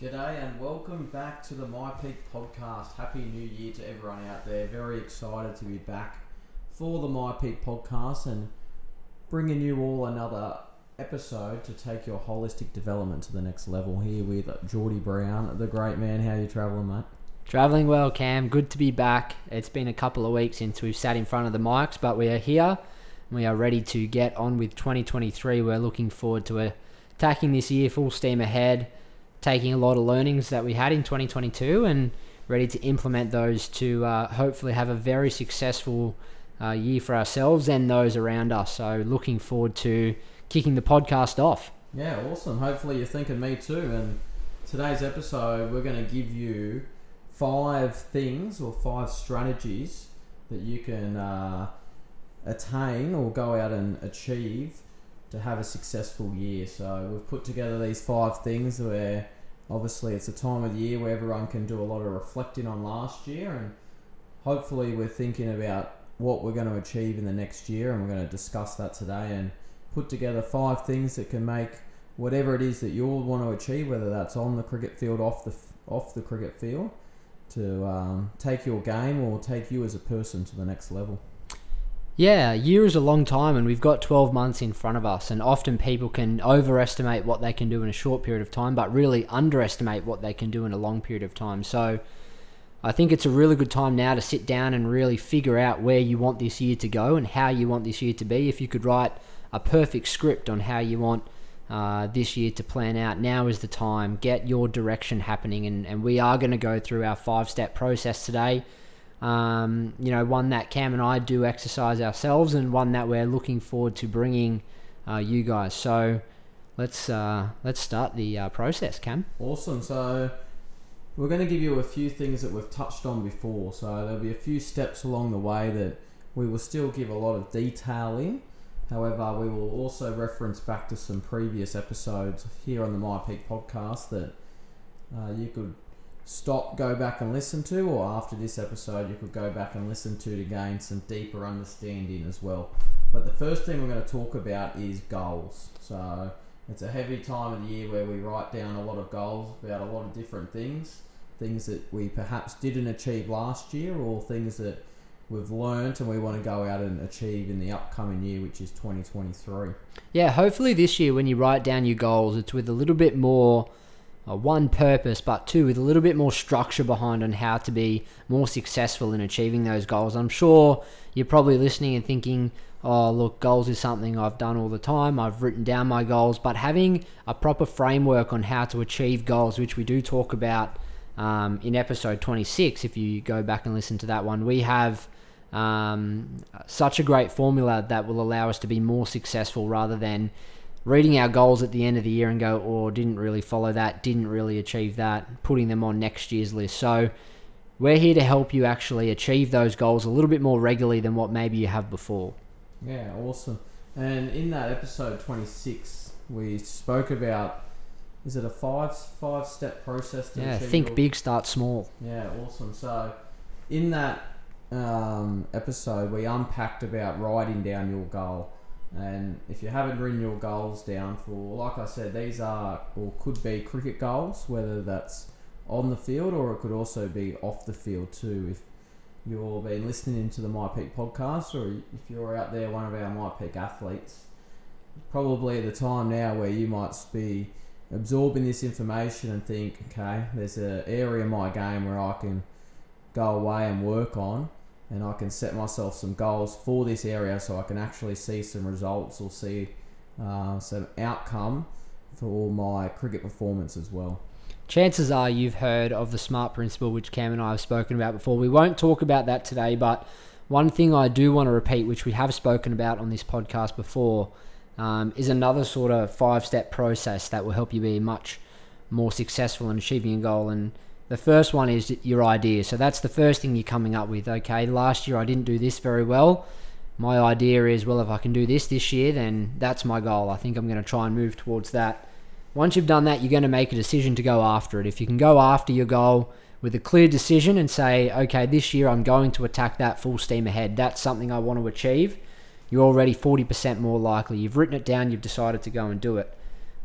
G'day and welcome back to the myPEAC podcast. Happy New Year to everyone out there. Very excited to be back for the myPEAC podcast and bringing you all another episode to take your holistic development to the next level. Here with Geordie Brown, the great man. How are you travelling, mate? Traveling well, Cam. Good to be back. It's been a couple of weeks since we've sat in front of the mics, but we are here. We are ready to get on with 2023. We're looking forward to attacking this year full steam ahead, taking a lot of learnings that we had in 2022 and ready to implement those to uh, hopefully have a very successful uh, year for ourselves and those around us. So, looking forward to kicking the podcast off. Yeah, awesome. Hopefully, you're thinking me too. And today's episode, we're going to give you five things or five strategies that you can uh, attain or go out and achieve to have a successful year. So we've put together these five things where obviously it's a time of the year where everyone can do a lot of reflecting on last year and hopefully we're thinking about what we're going to achieve in the next year and we're going to discuss that today and put together five things that can make whatever it is that you all want to achieve whether that's on the cricket field off the off the cricket field to um, take your game or take you as a person to the next level. Yeah, a year is a long time, and we've got 12 months in front of us. And often people can overestimate what they can do in a short period of time, but really underestimate what they can do in a long period of time. So I think it's a really good time now to sit down and really figure out where you want this year to go and how you want this year to be. If you could write a perfect script on how you want uh, this year to plan out, now is the time. Get your direction happening, and, and we are going to go through our five step process today. Um, you know, one that Cam and I do exercise ourselves, and one that we're looking forward to bringing uh, you guys. So let's uh, let's start the uh, process, Cam. Awesome. So we're going to give you a few things that we've touched on before. So there'll be a few steps along the way that we will still give a lot of detail in. However, we will also reference back to some previous episodes here on the myPEAC podcast that uh, you could stop, go back and listen to, or after this episode, you could go back and listen to to gain some deeper understanding as well. But the first thing we're going to talk about is goals. So it's a heavy time of the year where we write down a lot of goals about a lot of different things, things that we perhaps didn't achieve last year, or things that we've learnt and we want to go out and achieve in the upcoming year, which is 2023. Yeah, hopefully this year when you write down your goals, it's with a little bit more uh, one purpose, but two with a little bit more structure behind on how to be more successful in achieving those goals. I'm sure you're probably listening and thinking, oh, look, goals is something I've done all the time. I've written down my goals, but having a proper framework on how to achieve goals, which we do talk about um, in episode 26, if you go back and listen to that one, we have um, such a great formula that will allow us to be more successful rather than reading our goals at the end of the year and go, oh, didn't really follow that, didn't really achieve that, putting them on next year's list. So we're here to help you actually achieve those goals a little bit more regularly than what maybe you have before. Yeah, awesome. And in that episode 26, we spoke about is it a five five step process to yeah, achieve think your- big, start small. Yeah, awesome. So, in that um, episode, we unpacked about writing down your goal. And if you haven't written your goals down for, like I said, these are or could be cricket goals, whether that's on the field or it could also be off the field too. If you've been listening to the myPEAC podcast or if you're out there, one of our myPEAC athletes, probably at the time now where you might be absorbing this information and think, okay, there's an area in my game where I can go away and work on, and I can set myself some goals for this area so I can actually see some results or see uh, some outcome for my cricket performance as well. Chances are you've heard of the SMART principle, which Cam and I have spoken about before. We won't talk about that today, but one thing I do want to repeat, which we have spoken about on this podcast before, um, is another sort of five step process that will help you be much more successful in achieving a goal. And the first one is your idea. So that's the first thing you're coming up with. Okay, last year I didn't do this very well. My idea is, well, if I can do this this year, then that's my goal. I think I'm going to try and move towards that. Once you've done that, you're going to make a decision to go after it. If you can go after your goal with a clear decision and say, okay, this year I'm going to attack that full steam ahead, that's something I want to achieve, you're already 40% more likely. You've written it down, you've decided to go and do it.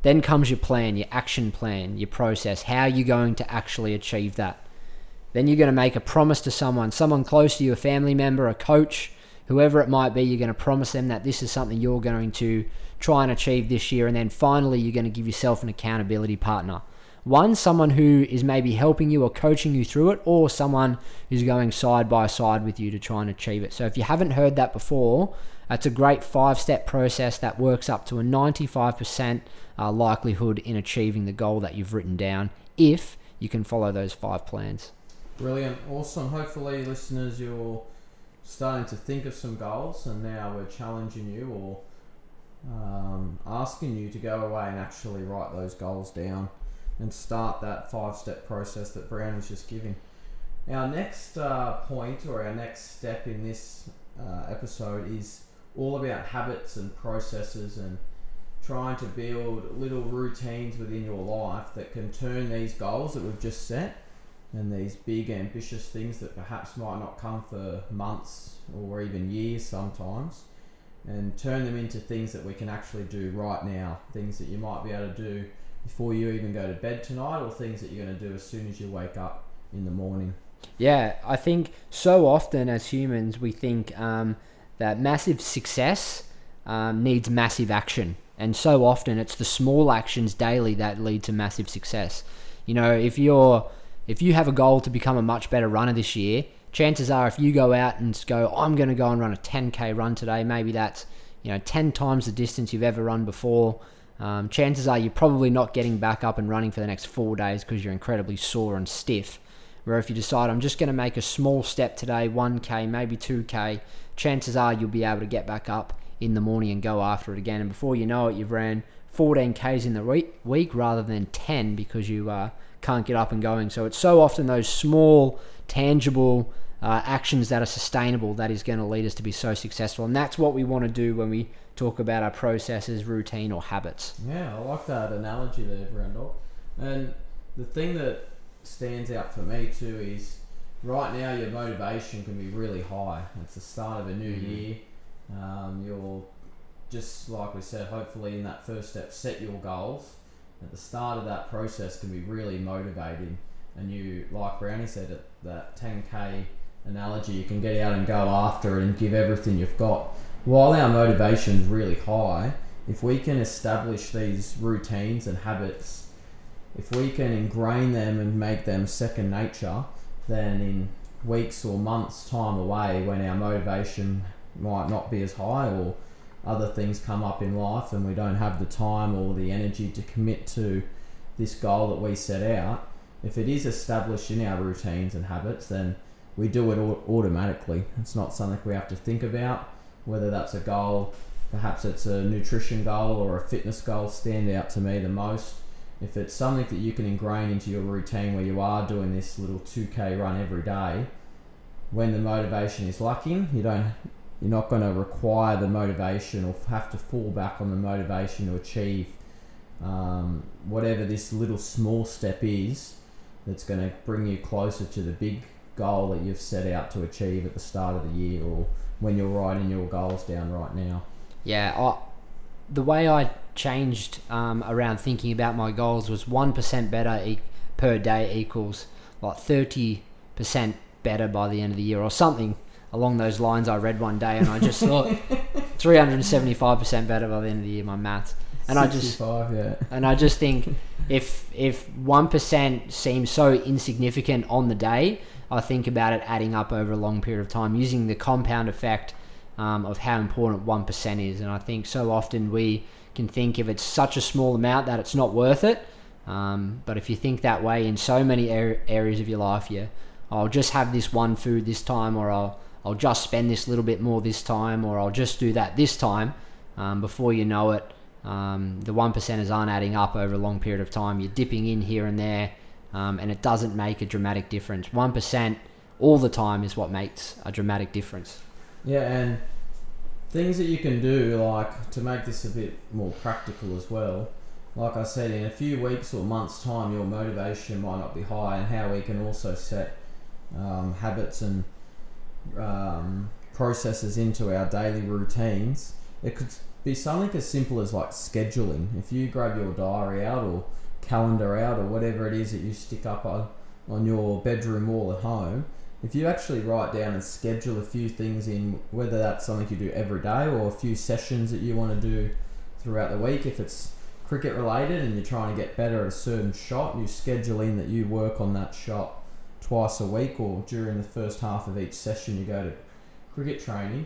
Then comes your plan, your action plan, your process. How are you're going to actually achieve that. Then you're going to make a promise to someone, someone close to you, a family member, a coach, whoever it might be. You're going to promise them that this is something you're going to try and achieve this year. And then finally, you're going to give yourself an accountability partner. One, someone who is maybe helping you or coaching you through it, or someone who's going side by side with you to try and achieve it. So if you haven't heard that before, that's a great five step process that works up to a 95% uh, likelihood in achieving the goal that you've written down if you can follow those five plans. Brilliant, awesome. Hopefully, listeners, you're starting to think of some goals, and now we're challenging you or um, asking you to go away and actually write those goals down and start that five step process that Brown was just giving. Our next uh, point or our next step in this uh, episode is all about habits and processes and trying to build little routines within your life that can turn these goals that we've just set and these big ambitious things that perhaps might not come for months or even years sometimes and turn them into things that we can actually do right now. Things that you might be able to do before you even go to bed tonight or things that you're going to do as soon as you wake up in the morning. Yeah i think so often as humans we think um, that massive success um, needs massive action and so often it's the small actions daily that lead to massive success you know if you're if you have a goal to become a much better runner this year, chances are if you go out and go, I'm going to go and run a 10k run today, maybe that's you know 10 times the distance you've ever run before. Um, chances are you're probably not getting back up and running for the next four days because you're incredibly sore and stiff. Where if you decide I'm just going to make a small step today, 1k, maybe 2k, chances are you'll be able to get back up in the morning and go after it again. And before you know it, you've ran 14k's in the week, rather than 10 because you uh, can't get up and going. So it's so often those small, tangible uh, actions that are sustainable that is going to lead us to be so successful. And that's what we want to do when we talk about our processes, routine, or habits. Yeah, I like that analogy there, Brendel. And the thing that stands out for me too is right now your motivation can be really high. It's the start of a new mm-hmm. year. Um, you're just like we said, hopefully in that first step, set your goals at the start of that process can be really motivating. And you, like Brownie said, that 10k analogy, you can get out and go after it and give everything you've got. While our motivation is really high, if we can establish these routines and habits, if we can ingrain them and make them second nature, then in weeks or months' time away, when our motivation might not be as high or other things come up in life and we don't have the time or the energy to commit to this goal that we set out, if it is established in our routines and habits, then we do it automatically. It's not something we have to think about, whether that's a goal, perhaps it's a nutrition goal or a fitness goal, stand out to me the most. If it's something that you can ingrain into your routine where you are doing this little 2k run every day, when the motivation is lacking, you don't you're not going to require the motivation or have to fall back on the motivation to achieve um, whatever this little small step is that's going to bring you closer to the big goal that you've set out to achieve at the start of the year or when you're writing your goals down right now. Yeah, I, the way I changed um, around thinking about my goals was 1% better e- per day equals like 30% better by the end of the year or something along those lines I read one day, and I just thought 375% better by the end of the year, my maths. And I just yeah. and I just think if if one percent seems so insignificant on the day, I think about it adding up over a long period of time, using the compound effect um, of how important one percent is. And I think so often we can think if it's such a small amount that it's not worth it. Um, but if you think that way in so many er- areas of your life, yeah, I'll just have this one food this time, or I'll I'll just spend this little bit more this time, or I'll just do that this time. Um, before you know it, um, the one percenters aren't adding up over a long period of time. You're dipping in here and there, um, and it doesn't make a dramatic difference. One percent all the time is what makes a dramatic difference. Yeah, and things that you can do, like to make this a bit more practical as well. Like I said, in a few weeks or months' time, your motivation might not be high, and how we can also set um, habits and um, processes into our daily routines, it could be something as simple as like scheduling. If you grab your diary out or calendar out or whatever it is that you stick up on, on your bedroom wall at home, if you actually write down and schedule a few things in, whether that's something you do every day or a few sessions that you want to do throughout the week, if it's cricket related and you're trying to get better at a certain shot, you schedule in that you work on that shot twice a week or during the first half of each session you go to cricket training.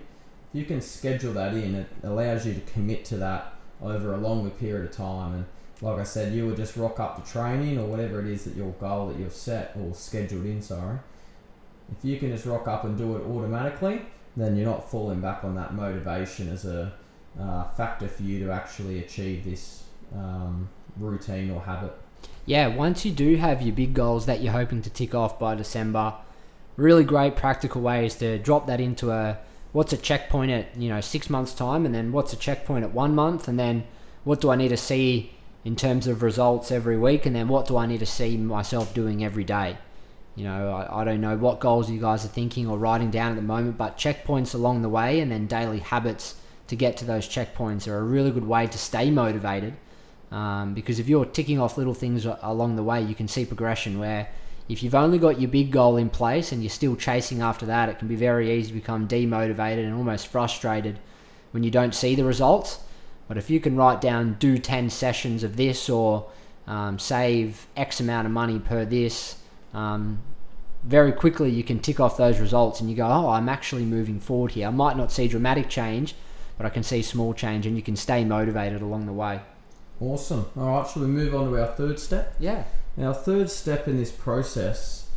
If you can schedule that in, it allows you to commit to that over a longer period of time. And like I said, you would just rock up to training or whatever it is that your goal that you've set or scheduled in, sorry. If you can just rock up and do it automatically, then you're not falling back on that motivation as a uh, factor for you to actually achieve this um, routine or habit. Yeah, once you do have your big goals that you're hoping to tick off by December, really great practical ways to drop that into a what's a checkpoint at you know six months time, and then what's a checkpoint at one month, and then what do I need to see in terms of results every week, and then what do I need to see myself doing every day. You know, I, I don't know what goals you guys are thinking or writing down at the moment, but checkpoints along the way and then daily habits to get to those checkpoints are a really good way to stay motivated. Um, because if you're ticking off little things along the way, you can see progression. Where if you've only got your big goal in place and you're still chasing after that, it can be very easy to become demotivated and almost frustrated when you don't see the results. But if you can write down, do 10 sessions of this or um, save X amount of money per this, um, very quickly you can tick off those results and you go, oh, I'm actually moving forward here. I might not see dramatic change, but I can see small change and you can stay motivated along the way. Awesome. All right, shall we move on to our third step? Yeah. Our third step in this process,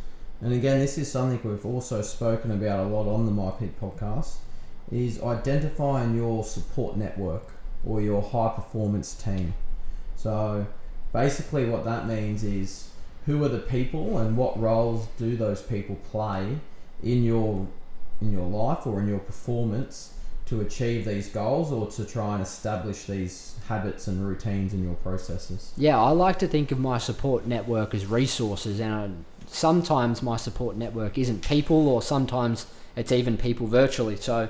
and again, this is something we've also spoken about a lot on the myPEAC podcast, is identifying your support network or your high performance team. So basically, what that means is who are the people and what roles do those people play in your in your life or in your performance to achieve these goals or to try and establish these habits and routines in your processes? Yeah, I like to think of my support network as resources, and I, sometimes my support network isn't people, or sometimes it's even people virtually. So,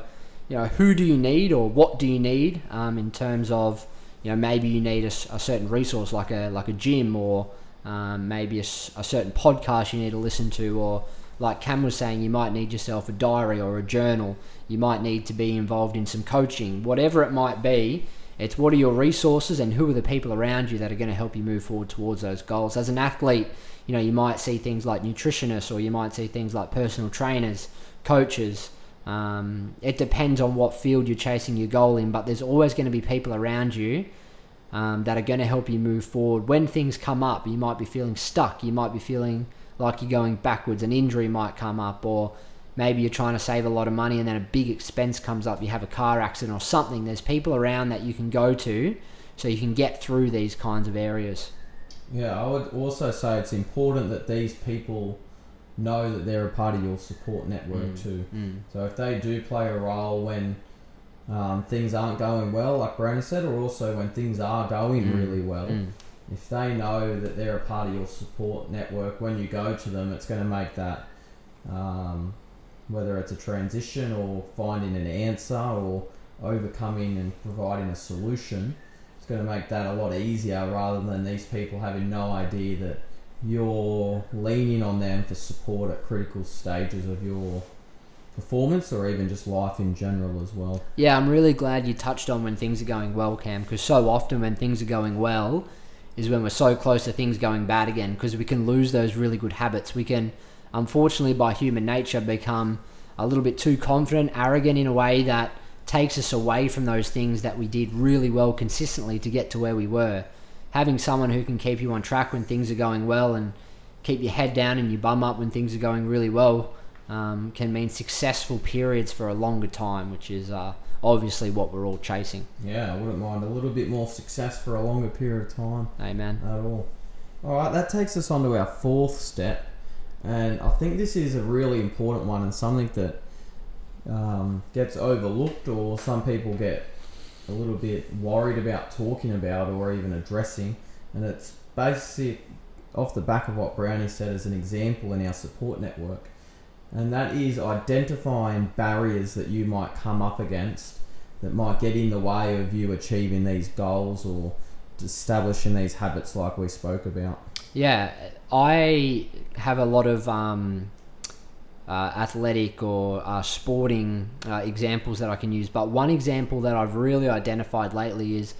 you know, who do you need, or what do you need um, in terms of, you know, maybe you need a, a certain resource like a like a gym, or um, maybe a, a certain podcast you need to listen to, or like Cam was saying, you might need yourself a diary or a journal. You might need to be involved in some coaching, whatever it might be. It's what are your resources and who are the people around you that are going to help you move forward towards those goals. As an athlete, you know, you might see things like nutritionists or you might see things like personal trainers, coaches. Um, it depends on what field you're chasing your goal in, but there's always going to be people around you um, that are going to help you move forward. When things come up, you might be feeling stuck, you might be feeling like you're going backwards, an injury might come up, or maybe you're trying to save a lot of money and then a big expense comes up, you have a car accident or something. There's people around that you can go to so you can get through these kinds of areas. Yeah, I would also say it's important that these people know that they're a part of your support network mm. too. Mm. So if they do play a role when um, things aren't going well, like Brandon said, or also when things are going mm. really well, mm. if they know that they're a part of your support network when you go to them, it's going to make that um, whether it's a transition or finding an answer or overcoming and providing a solution, it's going to make that a lot easier rather than these people having no idea that you're leaning on them for support at critical stages of your performance or even just life in general as well. Yeah, I'm really glad you touched on when things are going well, Cam, because so often when things are going well is when we're so close to things going bad again because we can lose those really good habits. We can unfortunately, by human nature, become a little bit too confident, arrogant in a way that takes us away from those things that we did really well consistently to get to where we were. Having someone who can keep you on track when things are going well and keep your head down and you bum up when things are going really well um, can mean successful periods for a longer time, which is uh, obviously what we're all chasing. Yeah, I wouldn't mind a little bit more success for a longer period of time. Amen. At all. All right, that takes us on to our fourth step, and I think this is a really important one and something that um, gets overlooked or some people get a little bit worried about talking about or even addressing. And it's basic off the back of what Brownie said as an example in our support network. And that is identifying barriers that you might come up against that might get in the way of you achieving these goals or establishing these habits like we spoke about? Yeah, I have a lot of um, uh, athletic or uh, sporting uh, examples that I can use, but one example that I've really identified lately is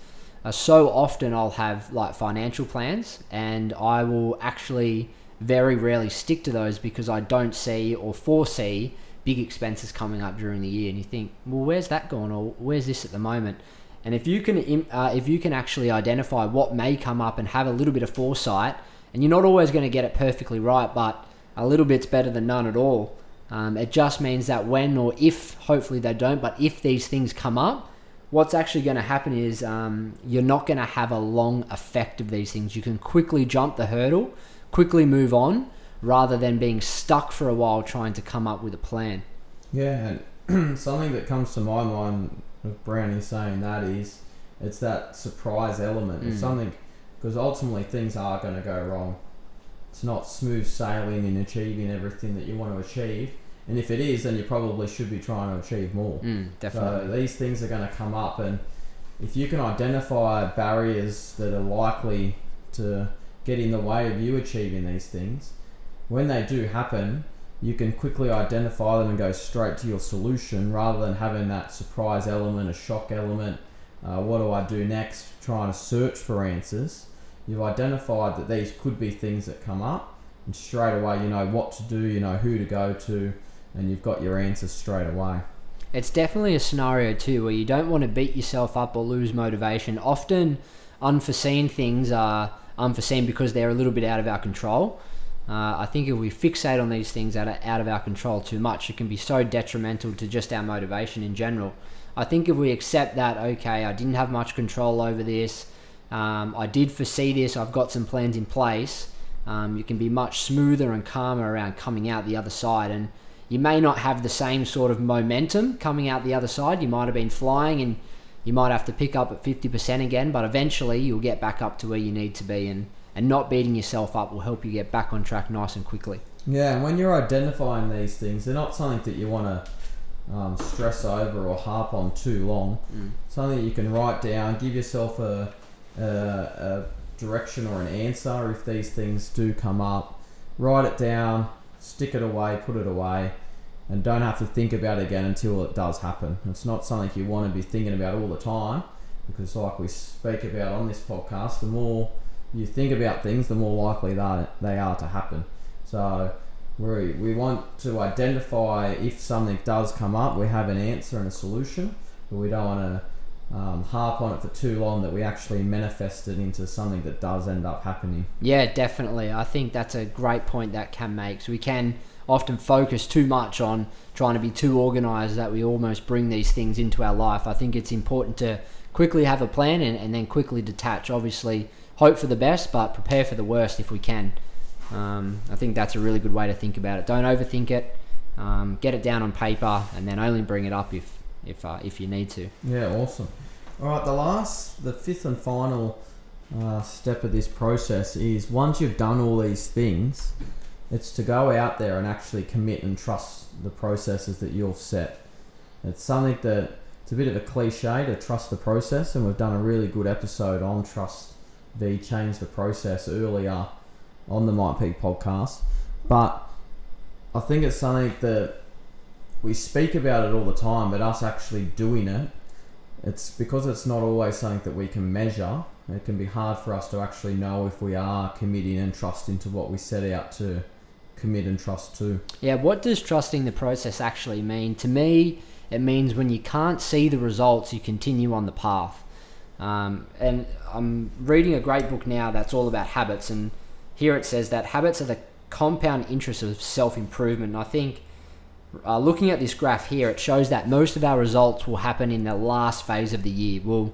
uh, so often I'll have like financial plans and I will actually very rarely stick to those because I don't see or foresee big expenses coming up during the year. And you think, well, where's that going or where's this at the moment? And if you can, uh, if you can actually identify what may come up and have a little bit of foresight, and you're not always going to get it perfectly right, but a little bit's better than none at all. Um, it just means that when or if, hopefully they don't, but if these things come up, what's actually going to happen is um, you're not going to have a long effect of these things. You can quickly jump the hurdle, quickly move on, rather than being stuck for a while trying to come up with a plan. Yeah, and something that comes to my mind with Brownie saying that is it's that surprise element. Mm. It's something because ultimately things are going to go wrong. It's not smooth sailing in achieving everything that you want to achieve. And if it is, then you probably should be trying to achieve more. Mm, definitely. So these things are going to come up, and if you can identify barriers that are likely to get in the way of you achieving these things, when they do happen, you can quickly identify them and go straight to your solution rather than having that surprise element, a shock element. Uh, what do I do next? Trying to search for answers. You've identified that these could be things that come up, and straight away you know what to do, you know who to go to, and you've got your answers straight away. It's definitely a scenario too where you don't want to beat yourself up or lose motivation. Often, unforeseen things are unforeseen because they're a little bit out of our control. Uh, I think if we fixate on these things that are out of our control too much, it can be so detrimental to just our motivation in general. I think if we accept that, okay, I didn't have much control over this, um, I did foresee this, I've got some plans in place, um, you can be much smoother and calmer around coming out the other side. And you may not have the same sort of momentum coming out the other side. You might have been flying and you might have to pick up at 50% again, but eventually you'll get back up to where you need to be. And and not beating yourself up will help you get back on track nice and quickly. Yeah, and when you're identifying these things, they're not something that you want to um, stress over or harp on too long. Mm. Something that you can write down, give yourself a, a, a direction or an answer if these things do come up. Write it down, stick it away, put it away, and don't have to think about it again until it does happen. It's not something you want to be thinking about all the time because, like we speak about on this podcast, the more you think about things, the more likely that they are to happen. So we we want to identify if something does come up, we have an answer and a solution, but we don't want to um, harp on it for too long that we actually manifest it into something that does end up happening. Yeah, definitely. I think that's a great point that Cam makes. We can often focus too much on trying to be too organized that we almost bring these things into our life. I think it's important to quickly have a plan and, and then quickly detach. Obviously, hope for the best, but prepare for the worst if we can. Um, I think that's a really good way to think about it. Don't overthink it. Um, get it down on paper, and then only bring it up if if uh, if you need to. Yeah, awesome. All right, the last, the fifth and final uh, step of this process is once you've done all these things, it's to go out there and actually commit and trust the processes that you've set. It's something that it's a bit of a cliche to trust the process, and we've done a really good episode on trust v change the process earlier on the Might Peak podcast. But I think it's something that we speak about it all the time, but us actually doing it, it's because it's not always something that we can measure. It can be hard for us to actually know if we are committing and trusting to what we set out to commit and trust to. Yeah, what does trusting the process actually mean? To me, it means when you can't see the results, you continue on the path. Um, and I'm reading a great book now that's all about habits, and here it says that habits are the compound interest of self improvement. And I think uh, looking at this graph here, it shows that most of our results will happen in the last phase of the year. We'll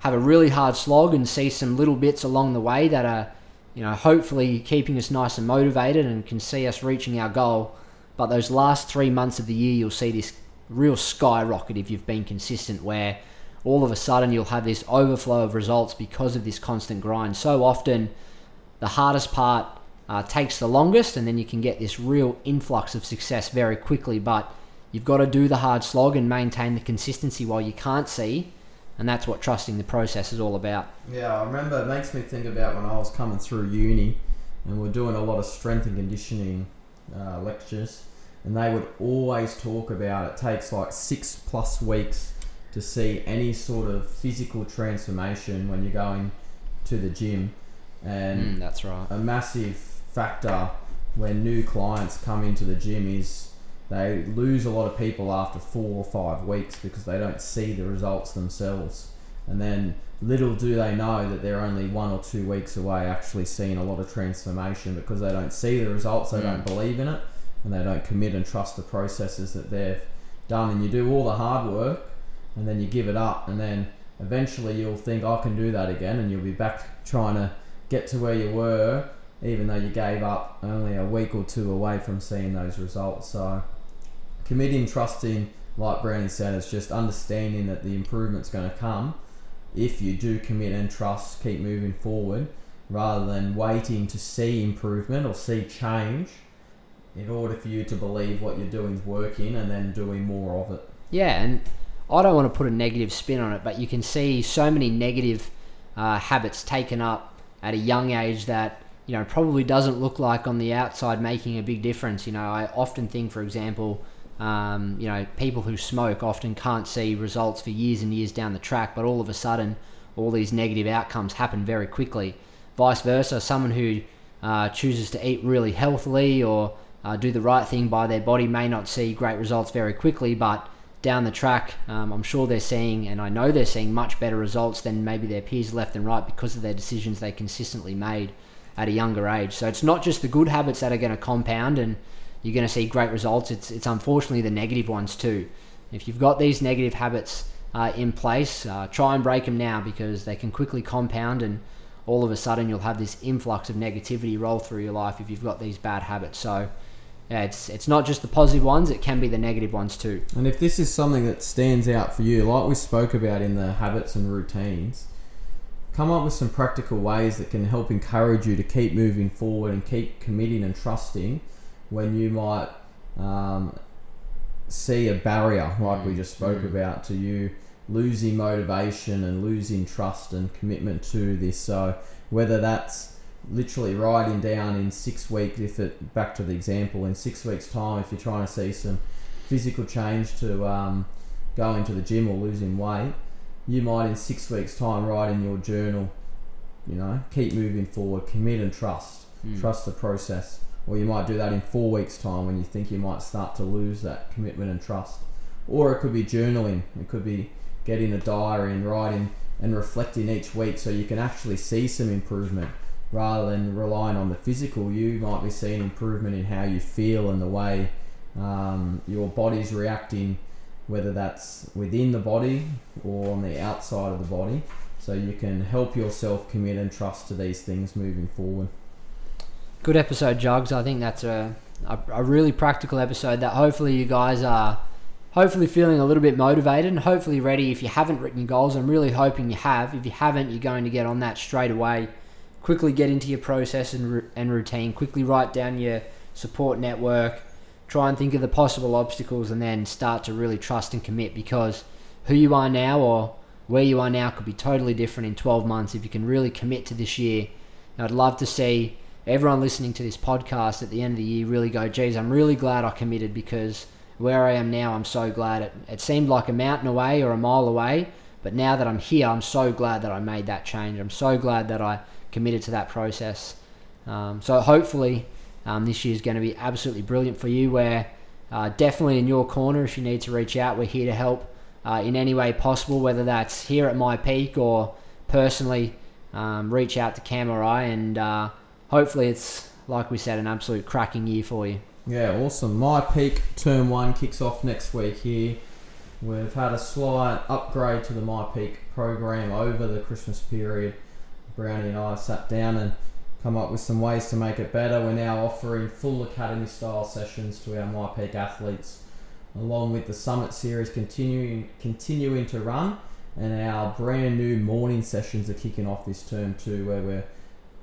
have a really hard slog and see some little bits along the way that are, you know, hopefully keeping us nice and motivated and can see us reaching our goal. But those last three months of the year, you'll see this real skyrocket if you've been consistent, where all of a sudden you'll have this overflow of results because of this constant grind. So often, the hardest part uh, takes the longest, and then you can get this real influx of success very quickly. But you've got to do the hard slog and maintain the consistency while you can't see, and that's what trusting the process is all about. Yeah, I remember. It makes me think about when I was coming through uni, and we're doing a lot of strength and conditioning uh, lectures, and they would always talk about it takes like six plus weeks to see any sort of physical transformation when you're going to the gym, and Mm, that's right. a massive factor when new clients come into the gym is they lose a lot of people after four or five weeks because they don't see the results themselves. And then little do they know that they're only one or two weeks away actually seeing a lot of transformation because they don't see the results, they Mm. don't believe in it, and they don't commit and trust the processes that they've done. And you do all the hard work and then you give it up, and then eventually you'll think, I can do that again, and you'll be back trying to get to where you were even though you gave up only a week or two away from seeing those results. So, committing, trusting, like Brandon said, it's just understanding that the improvement's going to come if you do commit and trust, keep moving forward rather than waiting to see improvement or see change in order for you to believe what you're doing is working and then doing more of it. Yeah, and I don't want to put a negative spin on it, but you can see so many negative uh, habits taken up at a young age that you know probably doesn't look like on the outside making a big difference. You know, I often think, for example, um, you know, people who smoke often can't see results for years and years down the track, but all of a sudden, all these negative outcomes happen very quickly. Vice versa, someone who uh, chooses to eat really healthily or uh, do the right thing by their body may not see great results very quickly, but down the track, um, I'm sure they're seeing, and I know they're seeing much better results than maybe their peers left and right because of their decisions they consistently made at a younger age. So it's not just the good habits that are going to compound and you're going to see great results. It's it's unfortunately the negative ones too. If you've got these negative habits uh, in place, uh, try and break them now because they can quickly compound and all of a sudden you'll have this influx of negativity roll through your life if you've got these bad habits. So yeah, it's it's not just the positive ones; it can be the negative ones too. And if this is something that stands out for you, like we spoke about in the habits and routines, come up with some practical ways that can help encourage you to keep moving forward and keep committing and trusting when you might um, see a barrier, like we just spoke Mm. about, to you losing motivation and losing trust and commitment to this. So whether that's literally writing down in six weeks, if it back to the example, in six weeks' time, if you're trying to see some physical change to um, going to the gym or losing weight, you might in six weeks' time write in your journal, you know, keep moving forward, commit and trust, Mm. trust the process. Or you might do that in four weeks' time when you think you might start to lose that commitment and trust. Or it could be journaling. It could be getting a diary and writing and reflecting each week so you can actually see some improvement rather than relying on the physical. You might be seeing improvement in how you feel and the way um, your body's reacting, whether that's within the body or on the outside of the body. So you can help yourself commit and trust to these things moving forward. Good episode, Jugs. I think that's a, a a really practical episode that hopefully you guys are hopefully feeling a little bit motivated and hopefully ready. If you haven't written goals, I'm really hoping you have. If you haven't, you're going to get on that straight away. Quickly get into your process and, and routine. Quickly write down your support network. Try and think of the possible obstacles and then start to really trust and commit because who you are now or where you are now could be totally different in 12 months if you can really commit to this year. I'd love to see everyone listening to this podcast at the end of the year really go, geez, I'm really glad I committed because where I am now, I'm so glad. It, it seemed like a mountain away or a mile away, but now that I'm here, I'm so glad that I made that change. I'm so glad that I committed to that process. Um, so hopefully, um, this year is going to be absolutely brilliant for you. We're uh, definitely in your corner if you need to reach out. We're here to help uh, in any way possible, whether that's here at myPEAC or personally. Um, reach out to Cam or I, and uh, hopefully, it's like we said, an absolute cracking year for you. Yeah, awesome. myPEAC term one kicks off next week here. We've had a slight upgrade to the myPEAC program over the Christmas period. Brownie and I sat down and come up with some ways to make it better. We're now offering full academy style sessions to our myPEAC athletes, along with the Summit Series continuing continuing to run, and our brand new morning sessions are kicking off this term too, where we're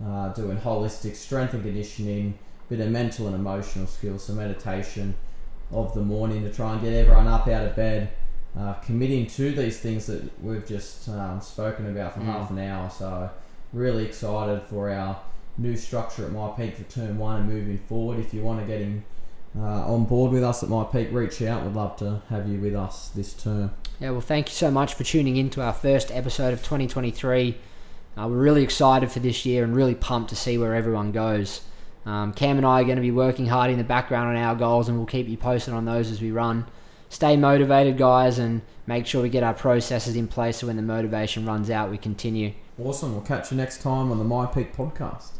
uh, doing holistic strength and conditioning, bit of mental and emotional skills, so meditation, of the morning to try and get everyone up out of bed, uh, committing to these things that we've just um, spoken about for Mm. half an hour. So, really excited for our new structure at My Peak for term one and moving forward. If you want to get in, uh, on board with us at myPEAC, reach out. We'd love to have you with us this term. Yeah, well, thank you so much for tuning in to our first episode of 2023. Uh, we're really excited for this year and really pumped to see where everyone goes. Um, Cam and I are going to be working hard in the background on our goals, and we'll keep you posted on those as we run. Stay motivated, guys, and make sure we get our processes in place so when the motivation runs out, we continue. Awesome. We'll catch you next time on the myPEAC podcast.